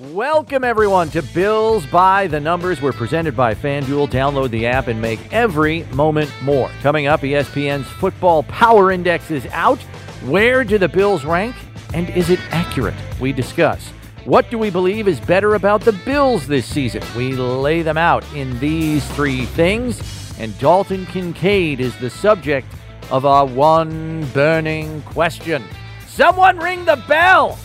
Welcome, everyone, to Bills by the Numbers. We're presented by FanDuel. Download the app and make every moment more. Coming up, ESPN's Football Power Index is out. Where do the Bills rank? And is it accurate? We discuss. What do we believe is better about the Bills this season? We lay them out in these three things. And Dalton Kincaid is the subject of our one burning question. Someone ring the bell!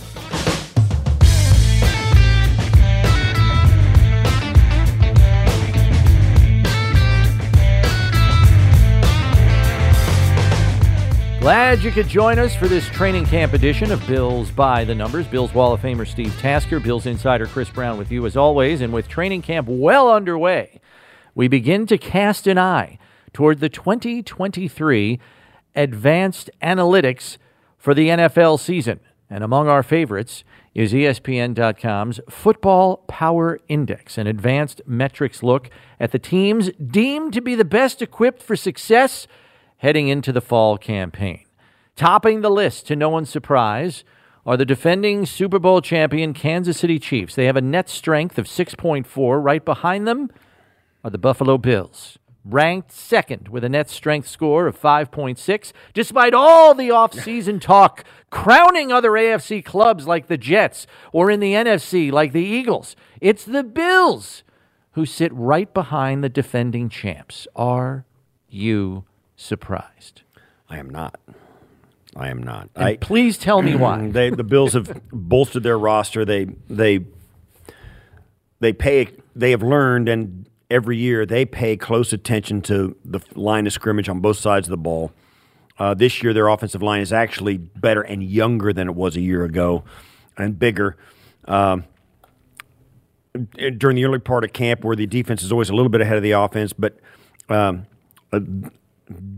Glad you could join us for this training camp edition of Bills by the Numbers. Bills Wall of Famer Steve Tasker, Bills insider Chris Brown with you as always. And with training camp well underway, we begin to cast an eye toward the 2023 advanced analytics for the NFL season. And among our favorites is ESPN.com's Football Power Index, an advanced metrics look at the teams deemed to be the best equipped for success heading into the fall campaign. Topping the list, to no one's surprise, are the defending Super Bowl champion Kansas City Chiefs. They have a net strength of 6.4. Right behind them are the Buffalo Bills, ranked second with a net strength score of 5.6, despite all the offseason talk crowning other AFC clubs like the Jets or in the NFC like the Eagles. It's the Bills who sit right behind the defending champs. Are you surprised? I am not. I am not. And I, please tell me why. they, the Bills have bolstered their roster. They they they pay. They have learned, and every year they pay close attention to the line of scrimmage on both sides of the ball. Uh, this year, their offensive line is actually better and younger than it was a year ago, and bigger. Um, during the early part of camp, where the defense is always a little bit ahead of the offense, but um, uh,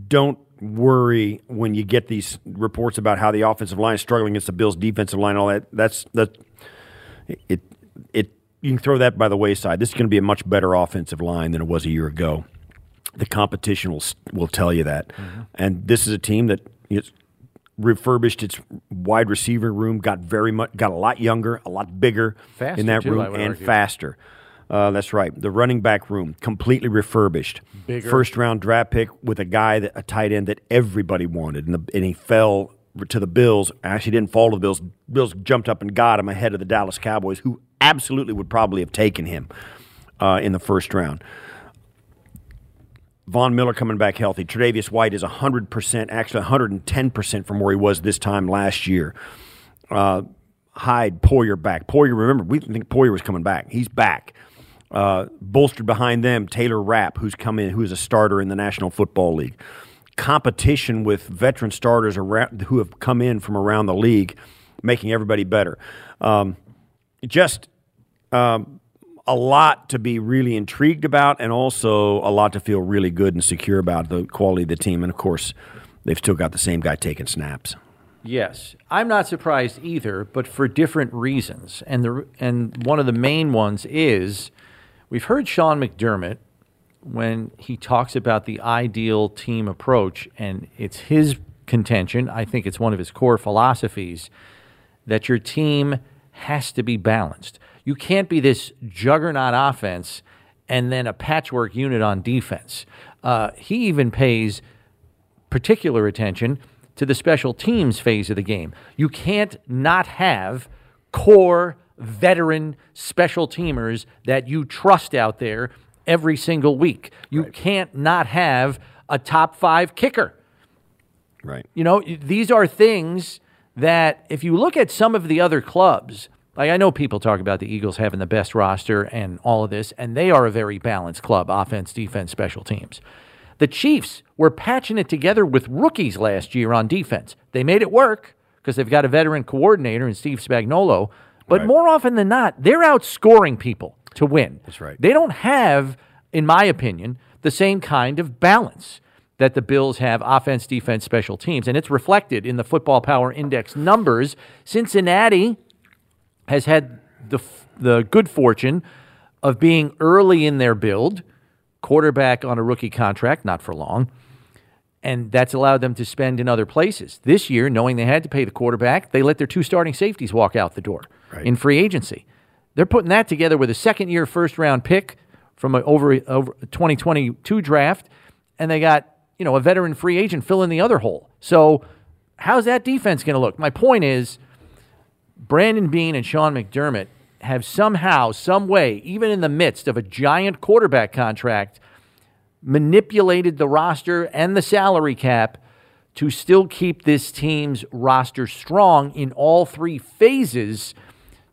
don't worry when you get these reports about how the offensive line is struggling against the Bills' defensive line. All that that's that it it you can throw that by the wayside. This is going to be a much better offensive line than it was a year ago. The competition will will tell you that, mm-hmm. and this is a team that is refurbished its wide receiver room, got very much got a lot younger, a lot bigger Faster, in that too, room, and argue. faster. Uh, that's right. The running back room completely refurbished. Bigger. First round draft pick with a guy that a tight end that everybody wanted, and, the, and he fell to the Bills. Actually, didn't fall to the Bills. Bills jumped up and got him ahead of the Dallas Cowboys, who absolutely would probably have taken him uh, in the first round. Von Miller coming back healthy. Tre'Davious White is 100%, actually 110% from where he was this time last year. Uh, Hyde, Poyer back. Poyer, remember, we didn't think Poyer was coming back. He's back. Uh, bolstered behind them, Taylor Rapp, who's come in, who is a starter in the National Football League. Competition with veteran starters around, who have come in from around the league, making everybody better. Um, just um, a lot to be really intrigued about, and also a lot to feel really good and secure about the quality of the team. And of course, they've still got the same guy taking snaps. Yes, I'm not surprised either, but for different reasons. And the and one of the main ones is we've heard Sean McDermott when he talks about the ideal team approach, and it's his contention. I think it's one of his core philosophies that your team has to be balanced. You can't be this juggernaut offense and then a patchwork unit on defense. Uh, he even pays particular attention to the special teams phase of the game. You can't not have core veteran special teamers that you trust out there every single week. You can't not have a top five kicker. Right. You know, these are things that if you look at some of the other clubs, like I know people talk about the Eagles having the best roster and all of this, and they are a very balanced club offense, defense, special teams. The Chiefs were patching it together with rookies last year on defense. They made it work because they've got a veteran coordinator in Steve Spagnuolo, but Right. more often than not, they're outscoring people to win. That's right. They don't have, in my opinion, the same kind of balance that the Bills have offense, defense, special teams. And it's reflected in the Football Power Index numbers. Cincinnati has had the, the good fortune of being early in their build, quarterback on a rookie contract, not for long. And that's allowed them to spend in other places. This year, knowing they had to pay the quarterback, they let their two starting safeties walk out the door Right. in free agency. They're putting that together with a second year first round pick from a, over over 2022 draft, and they got you know a veteran free agent filling the other hole. So how's that defense going to look? My point is, Brandon Beane and Sean McDermott have somehow, some way, even in the midst of a giant quarterback contract, manipulated the roster and the salary cap to still keep this team's roster strong in all three phases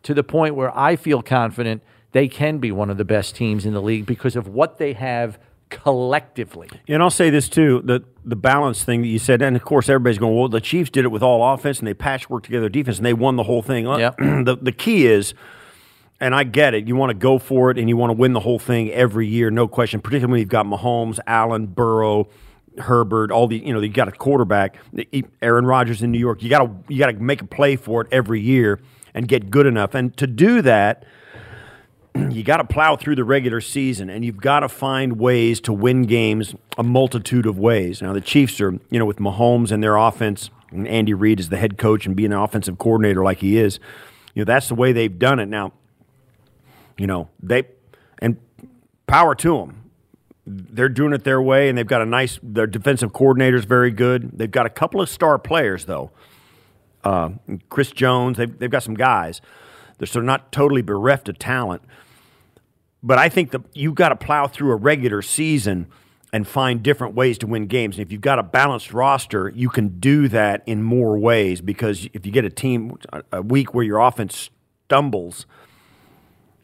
to the point where I feel confident they can be one of the best teams in the league because of what they have collectively. And I'll say this too: the the balance thing that you said, and of course everybody's going, well, the Chiefs did it with all offense and they patchworked together defense and they won the whole thing. Uh, yep. the the key is, and I get it, you want to go for it and you want to win the whole thing every year, no question. Particularly when you've got Mahomes, Allen, Burrow. Herbert, all the you know, you got a quarterback, Aaron Rodgers in New York. You got to you got to make a play for it every year and get good enough. And to do that, you got to plow through the regular season and you've got to find ways to win games a multitude of ways. Now, the Chiefs are, you know, with Mahomes and their offense, and Andy Reid is the head coach and being an offensive coordinator like he is, you know, that's the way they've done it. Now, you know, they, and power to them. They're doing it their way, and they've got a nice, their defensive coordinator is very good. They've got a couple of star players, though. Uh, Chris Jones, they've, they've got some guys. They're sort of not totally bereft of talent but I think that you've got to plow through a regular season and find different ways to win games. And if you've got a balanced roster, you can do that in more ways because if you get a team a week where your offense stumbles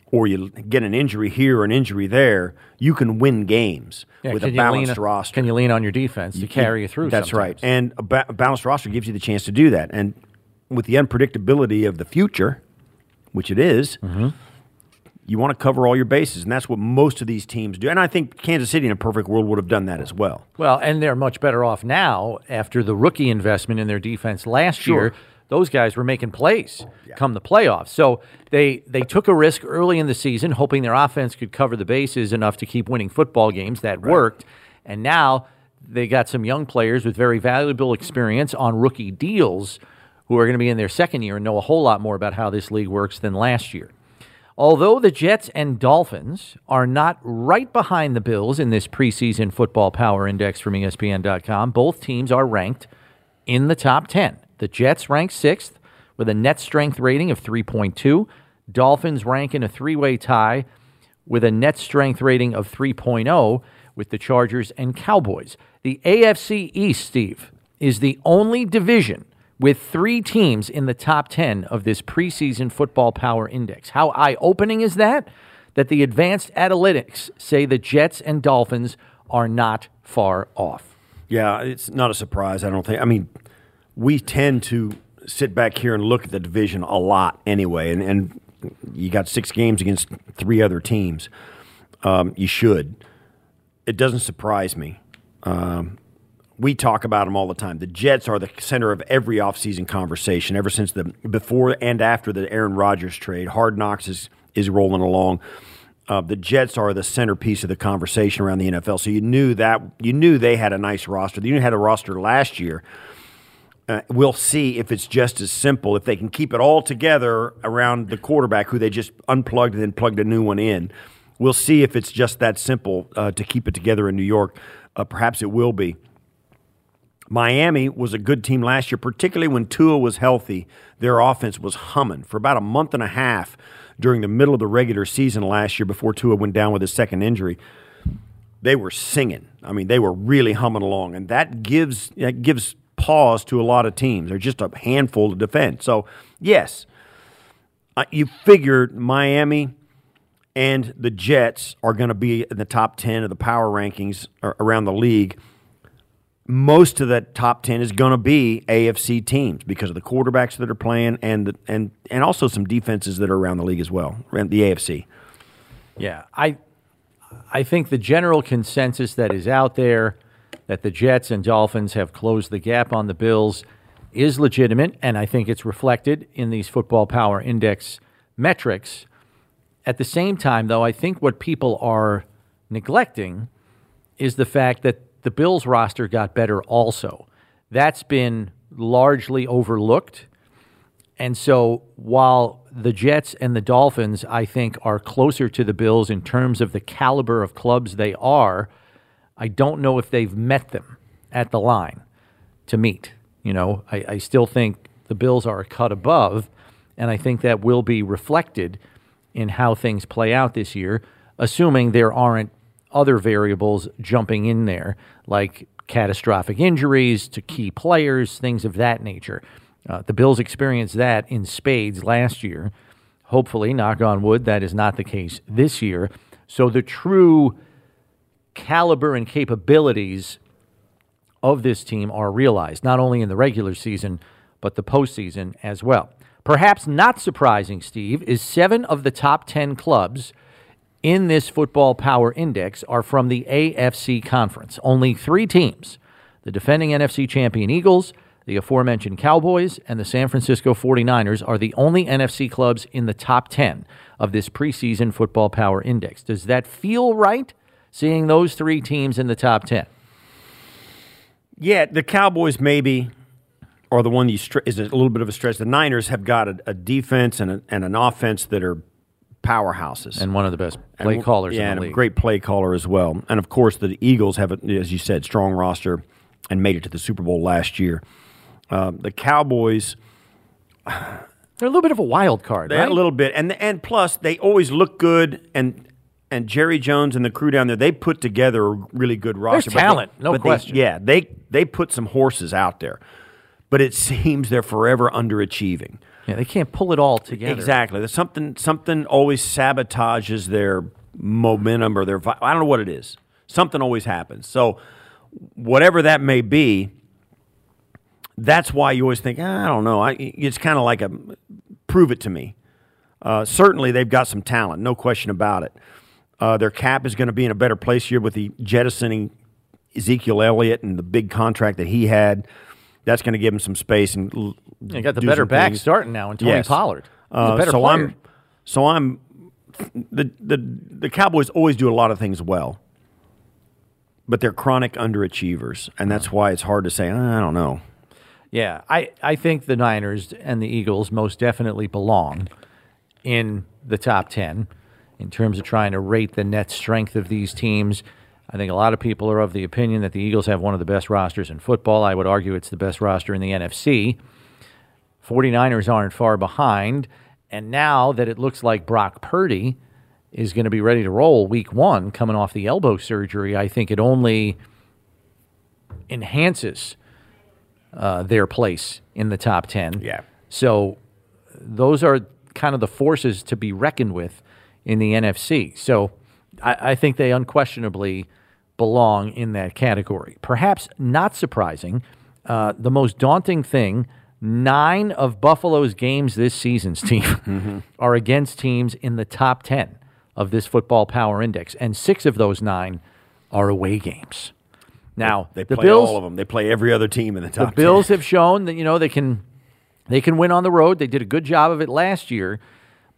or you get an injury here or an injury there, you can win games yeah, with a balanced lean, roster. Can you lean on your defense to carry you through? That's sometimes. right. And a, ba- a balanced roster gives you the chance to do that. And with the unpredictability of the future, which it is, mm-hmm you want to cover all your bases, and that's what most of these teams do. And I think Kansas City in a perfect world would have done that as well. Well, and they're much better off now after the rookie investment in their defense last sure. year. Those guys were making plays yeah. come the playoffs. So they they took a risk early in the season, hoping their offense could cover the bases enough to keep winning football games. That right. worked. And now they got some young players with very valuable experience on rookie deals who are going to be in their second year and know a whole lot more about how this league works than last year. Although the Jets and Dolphins are not right behind the Bills in this preseason football power index from ESPN.com, both teams are ranked in the top 10. The Jets rank sixth with a net strength rating of 3.2. Dolphins rank in a three way tie with a net strength rating of 3.0 with the Chargers and Cowboys. The AFC East, Steve, is the only division with three teams in the top 10 of this preseason football power index. How eye opening is that? That the advanced analytics say the Jets and Dolphins are not far off. Yeah, it's not a surprise, I don't think. I mean, we tend to sit back here and look at the division a lot anyway, and, and you got six games against three other teams. Um, you should. It doesn't surprise me. Um, we talk about them all the time. The Jets are the center of every offseason conversation ever since the before and after the Aaron Rodgers trade. Hard Knocks is is rolling along. Uh, the Jets are the centerpiece of the conversation around the NFL. So you knew that you knew they had a nice roster. You had a roster last year. Uh, we'll see if it's just as simple if they can keep it all together around the quarterback who they just unplugged and then plugged a new one in. We'll see if it's just that simple uh, to keep it together in New York. Uh, perhaps it will be. Miami was a good team last year, particularly when Tua was healthy. Their offense was humming for about a month and a half during the middle of the regular season last year before Tua went down with his second injury. They were singing. I mean, they were really humming along, and that gives that gives pause to a lot of teams. They're just a handful to defend. So, yes, uh, you figured Miami and the Jets are going to be in the top 10 of the power rankings around the league most of that top 10 is going to be AFC teams because of the quarterbacks that are playing and the, and and also some defenses that are around the league as well, around the AFC. Yeah, I I think the general consensus that is out there that the Jets and Dolphins have closed the gap on the Bills is legitimate and I think it's reflected in these football power index metrics. At the same time though, I think what people are neglecting is the fact that the Bills roster got better also. That's been largely overlooked. And so while the Jets and the Dolphins, I think, are closer to the Bills in terms of the caliber of clubs they are, I don't know if they've met them at the line to meet. You know, I, I still think the Bills are a cut above, and I think that will be reflected in how things play out this year, assuming there aren't other variables jumping in there, like catastrophic injuries to key players, things of that nature. Uh, the Bills experienced that in spades last year. Hopefully, knock on wood, that is not the case this year. So the true caliber and capabilities of this team are realized, not only in the regular season, but the postseason as well. Perhaps not surprising, Steve, is seven of the top 10 clubs in this football power index are from the AFC conference. Only three teams the defending NFC champion Eagles, the aforementioned Cowboys, and the San Francisco 49ers are the only NFC clubs in the top 10 of this preseason football power index. Does that feel right, seeing those three teams in the top 10? Yeah, the Cowboys maybe are the one you str- is a little bit of a stretch. The Niners have got a, a defense and, a, and an offense that are powerhouses and one of the best play and, callers. Yeah, in and a league. great play caller as well. And of course, the Eagles have, a, as you said, strong roster and made it to the Super Bowl last year. Uh, the Cowboys, they're a little bit of a wild card, right? a little bit, and and plus they always look good and. And Jerry Jones and the crew down there, they put together a really good roster. but they- talent, no but they- question. yeah, they they put some horses out there, but it seems they're forever underachieving. Yeah, they can't pull it all together. Exactly. There's something something always sabotages their momentum or their I don't know what it is. Something always happens. So whatever that may be, that's why you always think, "Ah, I don't know. I, it's kind of like a prove it to me. Uh, certainly, they've got some talent, no question about it. Uh, their cap is going to be in a better place here with the jettisoning Ezekiel Elliott and the big contract that he had. That's going to give him some space and l- They got the better back things. starting now in Tony Yes. Pollard. Uh, a better so player. I'm, so I'm, the, the the Cowboys always do a lot of things well, but they're chronic underachievers, and that's why it's hard to say. "Ah, I don't know. Yeah, I, I think the Niners and the Eagles most definitely belong in the top 10 in terms of trying to rate the net strength of these teams. I think a lot of people are of the opinion that the Eagles have one of the best rosters in football. I would argue it's the best roster in the NFC. 49ers aren't far behind. And now that it looks like Brock Purdy is going to be ready to roll week one, coming off the elbow surgery, I think it only enhances uh, their place in the top 10. Yeah. So those are kind of the forces to be reckoned with in the NFC. So I, I think they unquestionably belong in that category. Perhaps not surprising, uh, the most daunting thing nine of Buffalo's games this season, Steve, are against teams in the top 10 of this football power index, and six of those nine are away games. Now, They the play Bills, all of them. They play every other team in the top. the Bills have shown that you know they can they can win on the road. They did a good job of it last year,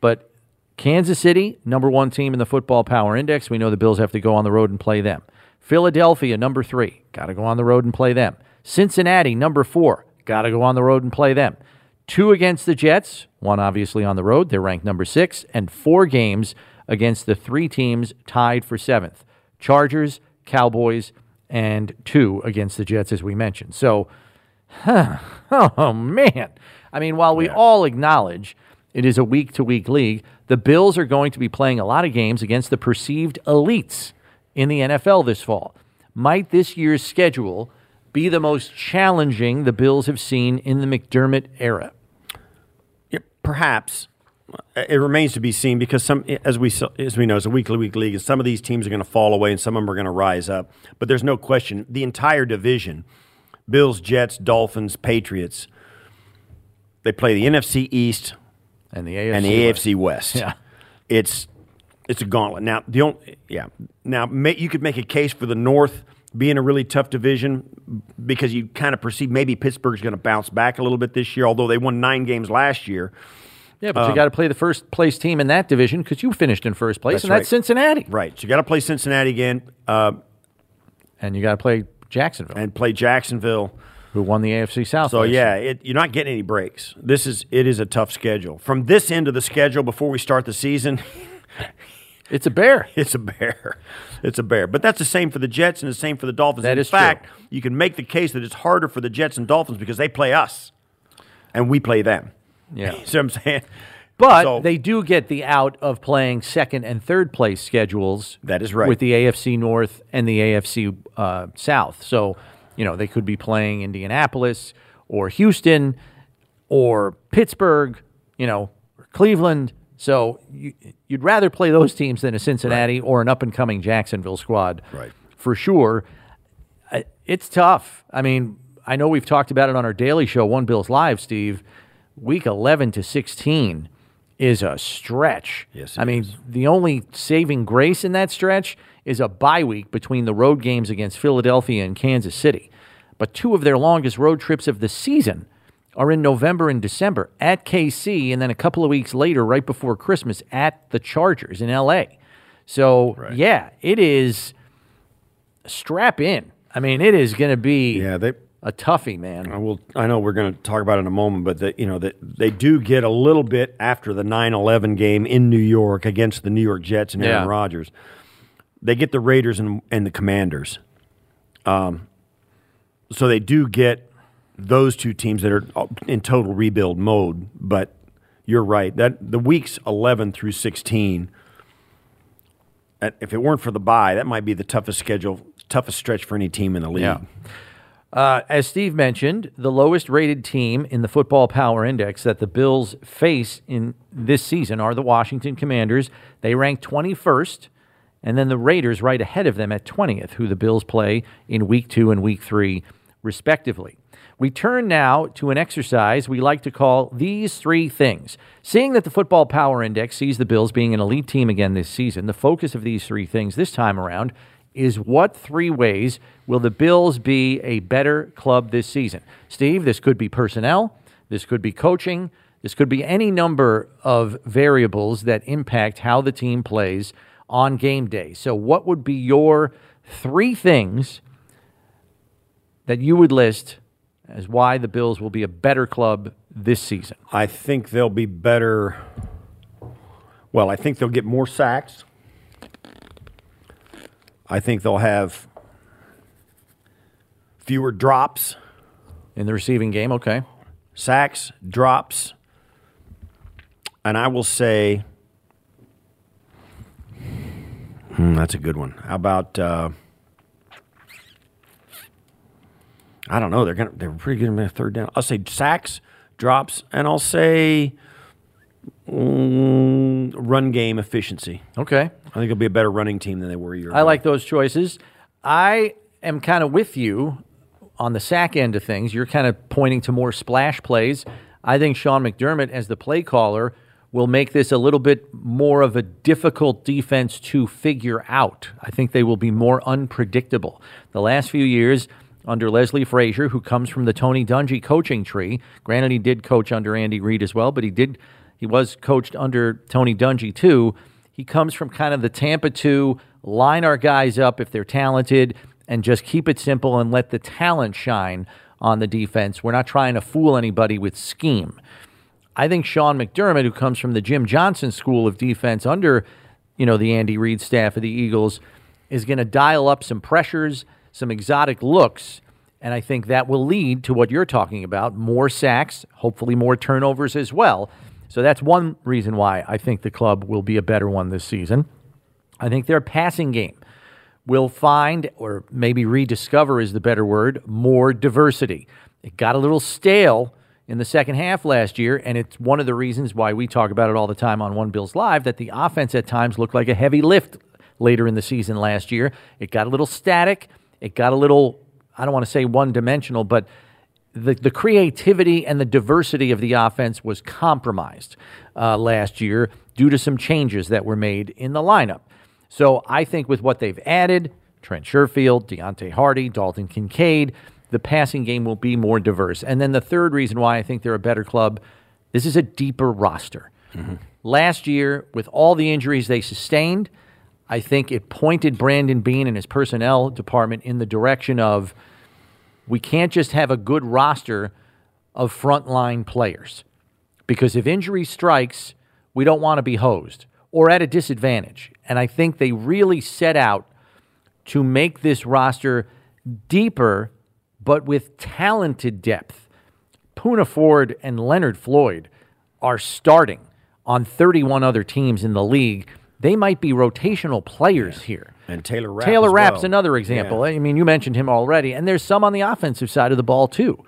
but Kansas City, number one team in the football power index. We know the Bills have to go on the road and play them. Philadelphia, number three, got to go on the road and play them. Cincinnati, number four, got to go on the road and play them. Two against the Jets, one obviously on the road. They're ranked number six, and four games against the three teams tied for seventh Chargers, Cowboys, and two against the Jets, as we mentioned. So, oh man. I mean, while we all acknowledge it is a week to week league, the Bills are going to be playing a lot of games against the perceived elites in the NFL this fall. Might this year's schedule be the most challenging the Bills have seen in the McDermott era? Yeah, perhaps it remains to be seen because some, as we as we know, it's a weekly week league, and some of these teams are going to fall away and some of them are going to rise up. But there's no question the entire division, Bills, Jets, Dolphins, Patriots, they play the NFC East And the AFC. and the West. AFC West. Yeah. it's it's a gauntlet. Now the only yeah now ma- you could make a case for the North being a really tough division because you kind of perceive maybe Pittsburgh's going to bounce back a little bit this year, although they won nine games last year. Yeah, but you got to play the first place team in that division because you finished in first place, That's and that's. Cincinnati. Right. So you got to play Cincinnati again uh, And you got to play Jacksonville. and play Jacksonville. who won the AFC South. So last yeah, it, you're not getting any breaks. This is it is a tough schedule. From this end of the schedule, before we start the season, it's a bear. it's a bear. It's a bear. But that's the same for the Jets and the same for the Dolphins. That In is true. fact, you can make the case that it's harder for the Jets and Dolphins because they play us, and we play them. Yeah. you See what I'm saying? But So- they do get the out of playing second and third place schedules. That is right. With the AFC North and the AFC uh, South. So, you know, they could be playing Indianapolis or Houston or Pittsburgh, you know, or Cleveland. So you, you'd rather play those teams than a Cincinnati or an up and coming Jacksonville squad. Right. For sure. It's tough. I mean, I know we've talked about it on our daily show, One Bills Live, Steve. Week 11 to 16 is a stretch. Yes, I mean, the only saving grace in that stretch is a bye week between the road games against Philadelphia and Kansas City. But two of their longest road trips of the season are in November and December at KC, and then a couple of weeks later, right before Christmas, at the Chargers in LA. So, yeah, it is strap in. I mean, it is going to be Yeah, they. a toughie, man. I will. I know we're going to talk about it in a moment, but the, you know that they do get a little bit after the 9-11 game in New York against the New York Jets and Aaron Yeah. Rodgers. They get the Raiders and, and the Commanders. Um, so they do get those two teams that are in total rebuild mode. But you're right that the weeks 11 through 16. uh, If it weren't for the bye, that might be the toughest schedule, toughest stretch for any team in the league. Yeah. Uh, as Steve mentioned, the lowest rated team in the Football Power Index that the Bills face in this season are the Washington Commanders. They rank 21st, and then the Raiders right ahead of them at 20th, who the Bills play in week two and week three, respectively. We turn now to an exercise we like to call these three things. Seeing that the Football Power Index sees the Bills being an elite team again this season, the focus of these three things this time around is what three ways will the Bills be a better club this season? Steve, this could be personnel, this could be coaching, this could be any number of variables that impact how the team plays on game day. So, what would be your three things that you would list as why the Bills will be a better club this season? I think they'll be better. Well, I think they'll get more sacks. I think they'll have fewer drops, In the receiving game, okay. sacks, drops. And I will say, hmm, that's a good one. How about, uh, I don't know. They're gonna they're pretty good in third down. I'll say sacks, drops, and I'll say mm, run game efficiency. Okay. I think it'll be a better running team than they were a year I ago. like those choices. I am kind of with you on the sack end of things. You're kind of pointing to more splash plays. I think Sean McDermott, as the play caller, will make this a little bit more of a difficult defense to figure out. I think they will be more unpredictable. The last few years, under Leslie Frazier, who comes from the Tony Dungy coaching tree, granted he did coach under Andy Reid as well, but he did he was coached under Tony Dungy too. He comes from kind of the Tampa 2, line our guys up if they're talented and just keep it simple and let the talent shine on the defense. We're not trying to fool anybody with scheme. I think Sean McDermott, who comes from the Jim Johnson school of defense under, you know, the Andy Reid staff of the Eagles, is going to dial up some pressures, some exotic looks, and I think that will lead to what you're talking about, more sacks, hopefully more turnovers as well. So that's one reason why I think the club will be a better one this season. I think their passing game will find, or maybe rediscover is the better word, more diversity. It got a little stale in the second half last year, and it's one of the reasons why we talk about it all the time on One Bills Live that the offense at times looked like a heavy lift later in the season last year. It got a little static. It got a little, I don't want to say one dimensional, but the, the creativity and the diversity of the offense was compromised uh, last year due to some changes that were made in the lineup. So I think with what they've added, Trent Sherfield, Deonte Harty, Dalton Kincaid, the passing game will be more diverse. And then the third reason why I think they're a better club, this is a deeper roster. Last year, with all the injuries they sustained, I think it pointed Brandon Beane and his personnel department in the direction of we can't just have a good roster of frontline players because if injury strikes, we don't want to be hosed or at a disadvantage. And I think they really set out to make this roster deeper, but with talented depth. Poona Ford and Leonard Floyd are starting on 31 other teams in the league. They might be rotational players here. And Taylor Rapp. Taylor Rapp's well. another example. Yeah. I mean, you mentioned him already, and there's some on the offensive side of the ball too.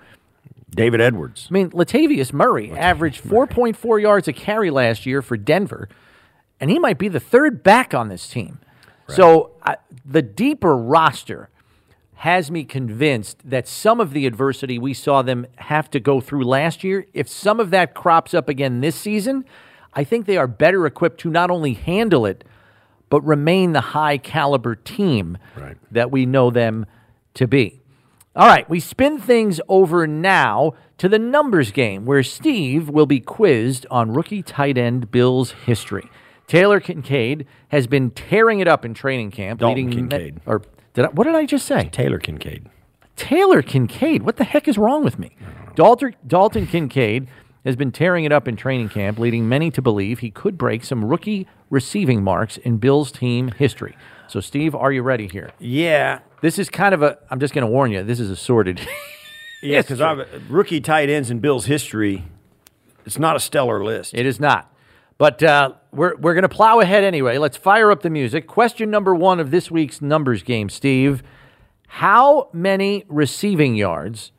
David Edwards. I mean, Latavius Murray averaged 4.4 yards a carry last year for Denver, and he might be the third back on this team. So I, the deeper roster has me convinced that some of the adversity we saw them have to go through last year, if some of that crops up again this season, I think they are better equipped to not only handle it, but remain the high caliber team Right. that we know them to be. All right, we spin things over now to the numbers game where Steve will be quizzed on rookie tight end Bills history. Taylor Kincaid has been tearing it up in training camp. Dalton leading Kincaid. or did I, what did I just say? Taylor Kincaid. Taylor Kincaid. What the heck is wrong with me? Dalton, Dalton Kincaid has been tearing it up in training camp, leading many to believe he could break some rookie receiving marks in Bills team history. So, Steve, are you ready here? Yeah. This is kind of a, I'm just going to warn you, this is a sorted. Yeah, because rookie tight ends in Bill's history, it's not a stellar list. It is not. But uh, we're, we're going to plow ahead anyway. Let's fire up the music. Question number one of this week's numbers game, Steve. How many receiving yards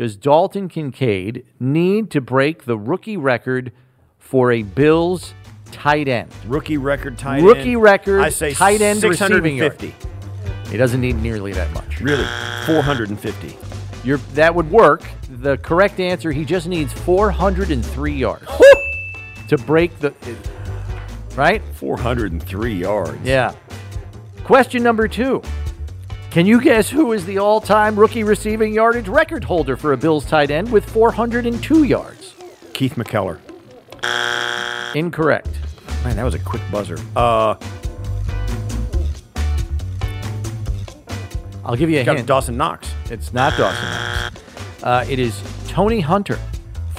does Dalton Kincaid need to break the rookie record for a Bills tight end? Rookie record tight end. Rookie record I say tight end receiving yard. He doesn't need nearly that much. Really, 450. You're, that would work. The correct answer, he just needs 403 yards to break the. Right? 403 yards. Yeah. Question number two. Can you guess who is the all time rookie receiving yardage record holder for a Bills tight end with 402 yards? Keith McKeller. Incorrect. Man, that was a quick buzzer. Uh, I'll give you a got hint. Dawson Knox. It's not Dawson Knox. Uh, it is Tony Hunter.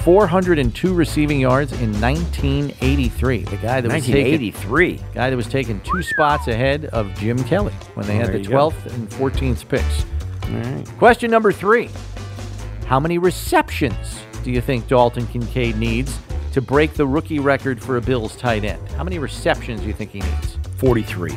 402 receiving yards in 1983. The guy that was taken 1983. guy that was taken two spots ahead of Jim Kelly when they had There the you go. 12th and 14th picks. Question number three How many receptions do you think Dalton Kincaid needs to break the rookie record for a Bills tight end? How many receptions do you think he needs? 43.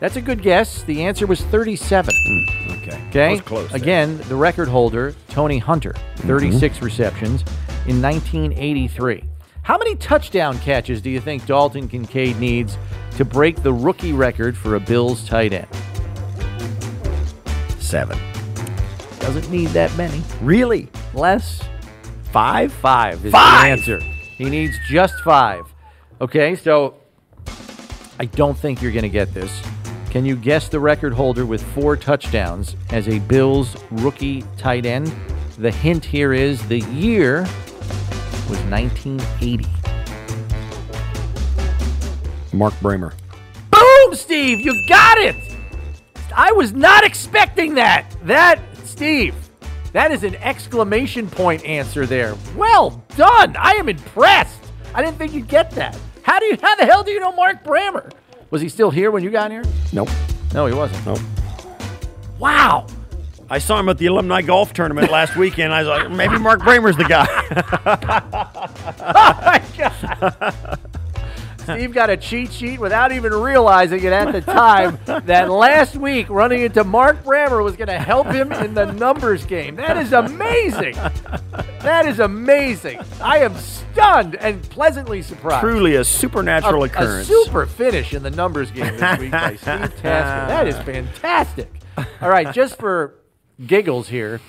That's a good guess. The answer was 37. Hmm, okay. Okay. That was close. there. Again, the record holder, Tony Hunter, mm-hmm. 36 receptions in 1983. How many touchdown catches do you think Dalton Kincaid needs to break the rookie record for a Bills tight end? Seven. Doesn't need that many. Really? Less. Five? Five is Five! the answer. He needs just five. Okay, so I don't think you're going to get this. Can you guess the record holder with four touchdowns as a Bills rookie tight end? The hint here is the year was 1980. Mark Brammer. Boom, Steve, you got it. I was not expecting that. That, Steve, that is an exclamation point answer there. Well done. I am impressed. I didn't think you'd get that. How do you? How the hell do you know Mark Brammer? Was he still here when you got here? Nope. No, he wasn't. Nope. Wow. I saw him at the alumni golf tournament last weekend. I was like, maybe Mark Brammer's the guy. Oh my God. Steve got a cheat sheet without even realizing it at the time that last week running into Mark Brammer was going to help him in the numbers game. That is amazing. That is amazing. I am stunned and pleasantly surprised. Truly a supernatural a, occurrence. a super finish in the numbers game this week by Steve Tasker. That is fantastic. All right, just for giggles here,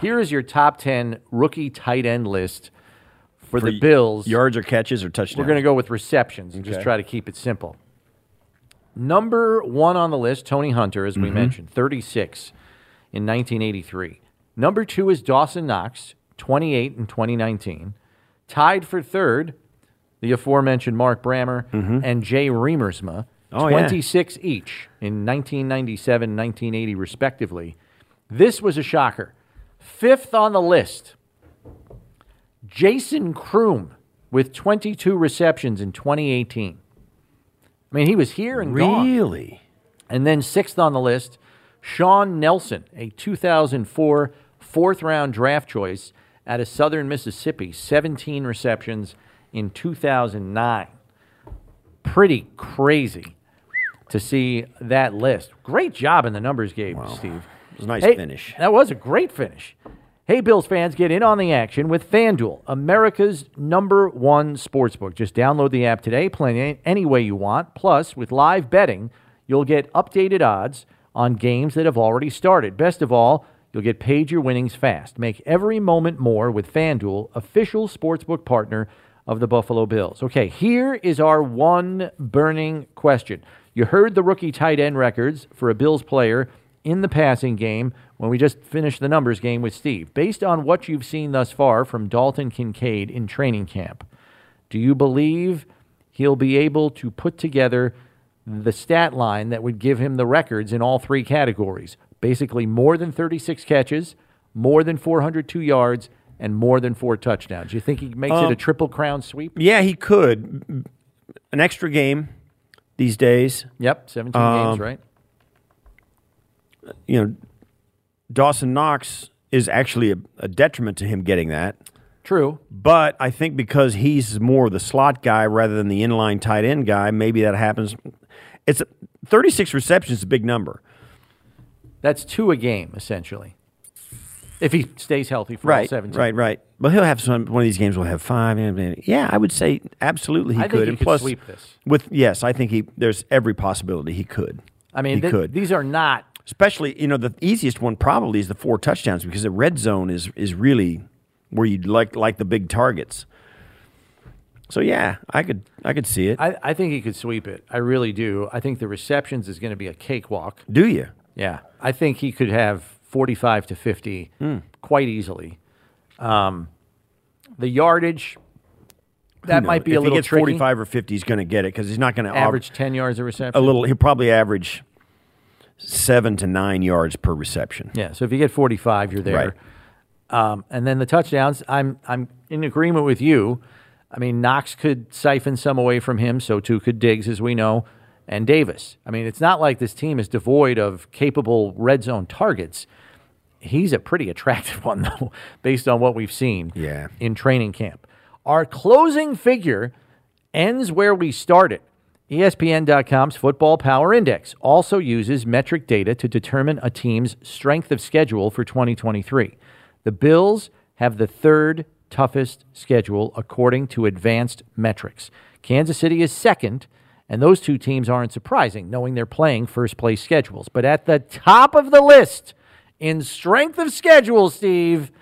here is your top 10 rookie tight end list for, For the Bills. Yards or catches or touchdowns? We're going to go with receptions and just try to keep it simple. Number one on the list, Tony Hunter, as we Mm-hmm. mentioned, 36 in 1983. Number two is Dawson Knox, 28 in 2019. Tied for third, the aforementioned Mark Brammer and Jay Riemersma, Mm-hmm. Oh, yeah. 26 each in 1997 1980, respectively. This was a shocker. Fifth on the list, Jason Croom with 22 receptions in 2018. I mean, he was here and gone. Really? And then sixth on the list, Shawn Nelson, a 2004 fourth round draft choice out of Southern Mississippi, 17 receptions in 2009. Pretty crazy to see that list. Great job in the numbers game, Steve. It was a nice Hey, finish. That was a great finish. Hey, Bills fans, get in on the action with FanDuel, America's number one sportsbook. Just download the app today, play any- any way you want. Plus, with live betting, you'll get updated odds on games that have already started. Best of all, you'll get paid your winnings fast. Make every moment more with FanDuel, official sportsbook partner of the Buffalo Bills. Okay, here is our one burning question. You heard the rookie tight end records for a Bills player in the passing game when we just finished the numbers game with Steve. Based on what you've seen thus far from Dalton Kincaid in training camp, do you believe he'll be able to put together the stat line that would give him the records in all three categories? Basically, more than 36 catches, more than 402 yards, and more than four touchdowns. You think he makes it a triple crown sweep? Yeah, he could. An extra game these days. Yep, 17 Um, games, right? You know, Dawson Knox is actually a, a detriment to him getting that. True. But I think because he's more the slot guy rather than the inline tight end guy, maybe that happens. It's 36 receptions is a big number. That's two a game, essentially. If he stays healthy for all Right, 17. right, right. But he'll have some. One of these games will have five. Yeah, I would say absolutely he I think could. he and could plus, sweep this. With yes, I think he. There's every possibility he could. I mean, he th- could. these are not. Especially, you know, the easiest one probably is the four touchdowns because the red zone is is really where you'd like like the big targets. So yeah, I could I could see it. I, I think he could sweep it. I really do. I think the receptions is going to be a cakewalk. Do you? Yeah. I think he could have 45 to 50 Hmm. quite easily. Um, the yardage, that might be a little If he gets tricky. 45 or 50, he's going to get it because he's not going to Average 10 yards a reception. a little. He'll probably average seven to nine yards per reception. Yeah, so if you get 45, you're there. Right. Um, and then the touchdowns, I'm I'm in agreement with you. I mean, Knox could siphon some away from him, so too could Diggs, as we know, and Davis. I mean, it's not like this team is devoid of capable red zone targets. He's a pretty attractive one, though, based on what we've seen Yeah. in training camp. Our closing figure ends where we started. ESPN.com's Football Power Index also uses metric data to determine a team's strength of schedule for 2023. The Bills have the third toughest schedule according to advanced metrics. Kansas City is second, and those two teams aren't surprising, knowing they're playing first place schedules. But at the top of the list in strength of schedule, Steve,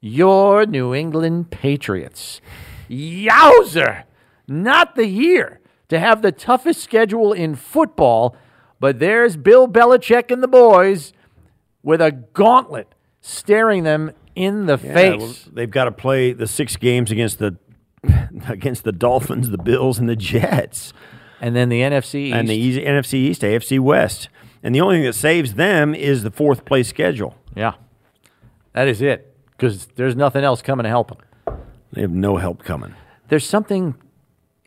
your New England Patriots. Yowzer! Not the year to have the toughest schedule in football, but there's Bill Belichick and the boys with a gauntlet staring them in the Yeah, face. well, they've got to play the six games against the against the Dolphins, the Bills, and the Jets, and then the NFC East. and the easy, NFC East, AFC West. And the only thing that saves them is the fourth place schedule. yeah, that is it, because there's nothing else coming to help them. They have no help coming. There's something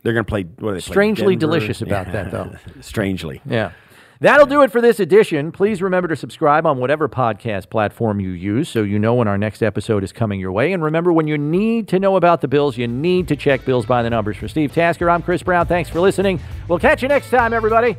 They're going to play. What do they strangely delicious about that, though. Strangely. Yeah. That'll do it for this edition. Please remember to subscribe on whatever podcast platform you use so you know when our next episode is coming your way. And remember, when you need to know about the Bills, you need to check Bills by the numbers. For Steve Tasker, I'm Chris Brown. Thanks for listening. We'll catch you next time, everybody.